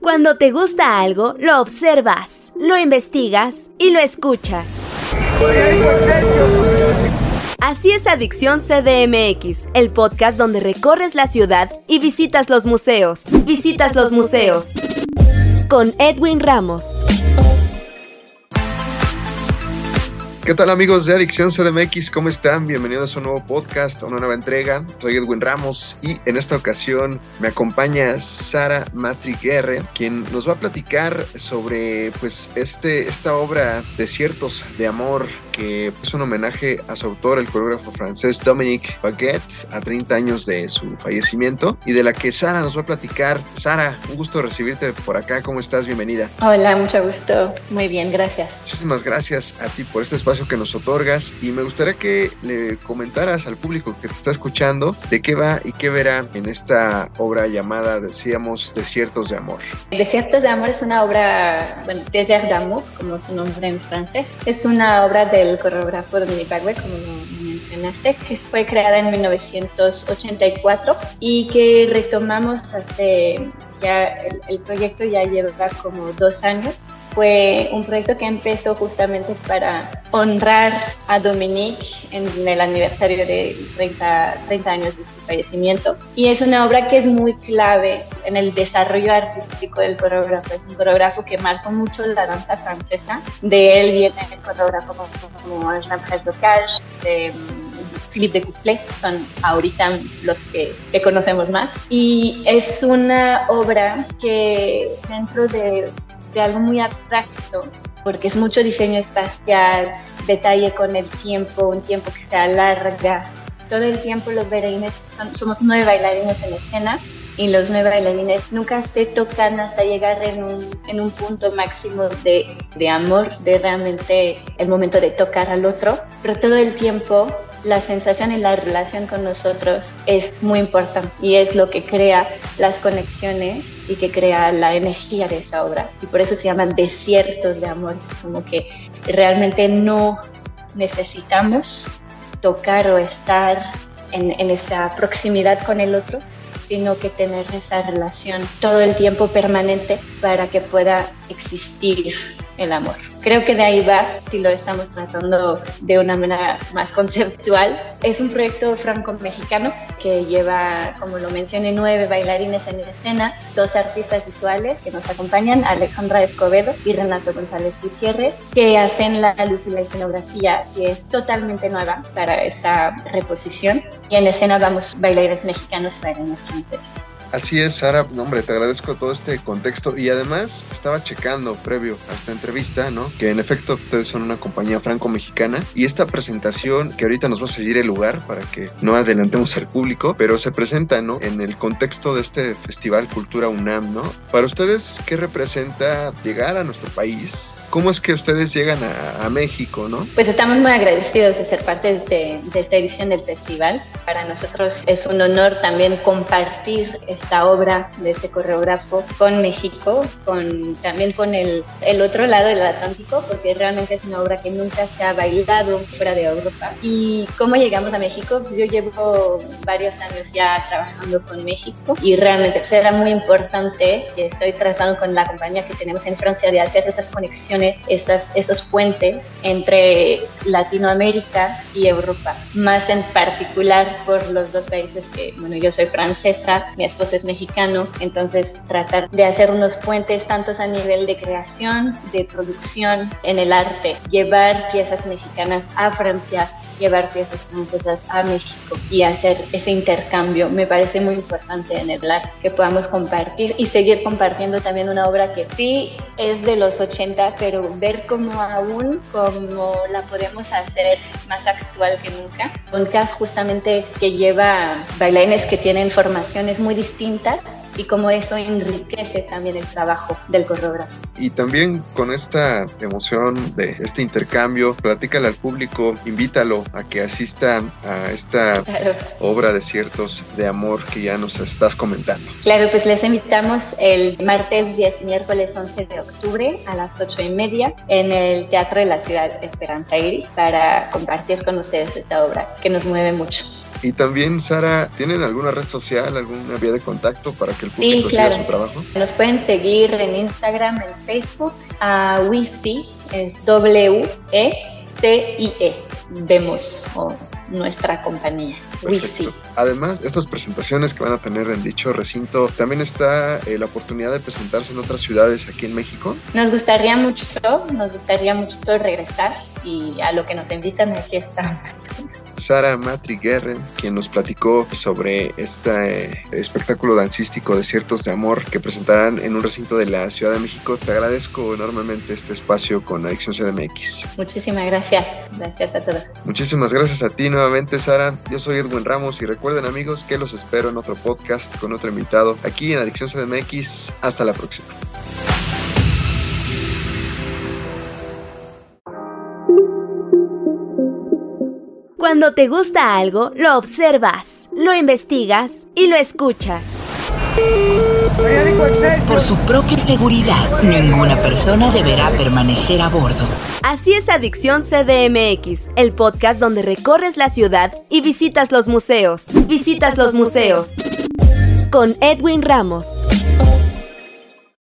Cuando te gusta algo, lo observas, lo investigas y lo escuchas. Así es Adicción CDMX, el podcast donde recorres la ciudad y visitas los museos. Visitas los museos. Con Edwin Ramos. ¿Qué tal amigos de Adicción CDMX? ¿Cómo están? Bienvenidos a un nuevo podcast, a una nueva entrega. Soy Edwin Ramos y en esta ocasión me acompaña Sara Matriguerre, quien nos va a platicar sobre pues este, esta obra Desiertos de Amor que es un homenaje a su autor, el coreógrafo francés Dominique Baguette, a 30 años de su fallecimiento y de la que Sara nos va a platicar. Sara, un gusto recibirte por acá. ¿Cómo estás? Bienvenida. Hola, mucho gusto. Muy bien, gracias. Muchísimas gracias a ti por este espacio que nos otorgas y me gustaría que le comentaras al público que te está escuchando de qué va y qué verá en esta obra llamada, decíamos, Desiertos de Amor. Desiertos de Amor es una obra, bueno, Desert d'amour, como su nombre en francés. Es una obra del el coreógrafo Dominique Bagwell, como mencionaste, que fue creada en 1984 y que retomamos hace ya, el, el proyecto ya lleva como dos años fue un proyecto que empezó justamente para honrar a Dominique en el aniversario de 30, 30 años de su fallecimiento. Y es una obra que es muy clave en el desarrollo artístico del coreógrafo. Es un coreógrafo que marcó mucho la danza francesa. De él viene el coreógrafo como Jean-Pierre Bocage, de Philippe de Couplet, son ahorita los que, que, conocemos más. Y es una obra que dentro de de algo muy abstracto, porque es mucho diseño espacial, detalle con el tiempo, un tiempo que se alarga. Todo el tiempo los bailarines, somos nueve bailarines en escena y los nueve bailarines nunca se tocan hasta llegar en un, en un punto máximo de, de amor, de realmente el momento de tocar al otro, pero todo el tiempo la sensación y la relación con nosotros es muy importante y es lo que crea las conexiones y que crea la energía de esa obra. Y por eso se llaman desiertos de amor, como que realmente no necesitamos tocar o estar en, en esa proximidad con el otro, sino que tener esa relación todo el tiempo permanente para que pueda existir el amor. Creo que de ahí va, si lo estamos tratando de una manera más conceptual. Es un proyecto franco-mexicano que lleva, como lo mencioné, nueve bailarines en escena, dos artistas visuales que nos acompañan, Alejandra Escobedo y Renato González Gutiérrez, que hacen la luz y la escenografía, que es totalmente nueva para esta reposición. Y en escena vamos bailarines mexicanos, bailarines franceses. Así es, Sara, hombre, te agradezco todo este contexto y además estaba checando previo a esta entrevista, ¿no? Que en efecto ustedes son una compañía franco-mexicana y esta presentación, que ahorita nos va a seguir el lugar para que no adelantemos al público, pero se presenta, ¿no? En el contexto de este Festival Cultura UNAM, ¿no? Para ustedes, ¿qué representa llegar a nuestro país? ¿Cómo es que ustedes llegan a, México, no? Pues estamos muy agradecidos de ser parte de, de, esta edición del festival. Para nosotros es un honor también compartir esta obra de este coreógrafo con México, con, también con el, el otro lado del Atlántico, porque realmente es una obra que nunca se ha bailado fuera de Europa. ¿Y cómo llegamos a México? Pues yo llevo varios años ya trabajando con México y realmente pues era muy importante que estoy tratando con la compañía que tenemos en Francia de hacer esas conexiones esas, esos puentes entre Latinoamérica y Europa, más en particular por los dos países que, bueno, yo soy francesa, mi esposo es mexicano, entonces tratar de hacer unos puentes tantos a nivel de creación, de producción en el arte, llevar piezas mexicanas a Francia, llevar piezas francesas a México y hacer ese intercambio. Me parece muy importante en el arte que podamos compartir y seguir compartiendo también una obra que sí es de los 80, pero ver cómo aún cómo la podemos hacer más actual que nunca. Un cast justamente que lleva bailarines que tienen formaciones muy distintas y cómo eso enriquece también el trabajo del coreógrafo. Y también con esta emoción de este intercambio, platícale al público, invítalo a que asista a esta obra de ciertos de amor que ya nos estás comentando. Claro, pues les invitamos el martes 10 y miércoles 11 de octubre a las 8 y media en el Teatro de la Ciudad Esperanza Iris para compartir con ustedes esta obra que nos mueve mucho. Y también, Sara, ¿tienen alguna red social, alguna vía de contacto para que el público siga su trabajo? Nos pueden seguir en Instagram, en Facebook, a Wisty, es W-E-T-I-E, Demos, o nuestra compañía. Wisty. Además, estas presentaciones que van a tener en dicho recinto, también está eh, la oportunidad de presentarse en otras ciudades aquí en México. Nos gustaría mucho, nos gustaría mucho regresar y a lo que nos invitan aquí está. Sara Matri Guerren, quien nos platicó sobre este espectáculo dancístico Desiertos de Amor que presentarán en un recinto de la Ciudad de México. Te agradezco enormemente este espacio con Adicción CDMX. Muchísimas gracias. Gracias a todos. Muchísimas gracias a ti nuevamente, Sara. Yo soy Edwin Ramos y recuerden, amigos, que los espero en otro podcast con otro invitado aquí en Adicción CDMX. Hasta la próxima. Cuando te gusta algo, lo observas, lo investigas y lo escuchas. Por su propia seguridad, ninguna persona deberá permanecer a bordo. Así es Adicción CDMX, el podcast donde recorres la ciudad y visitas los museos. Visitas los museos. Con Edwin Ramos.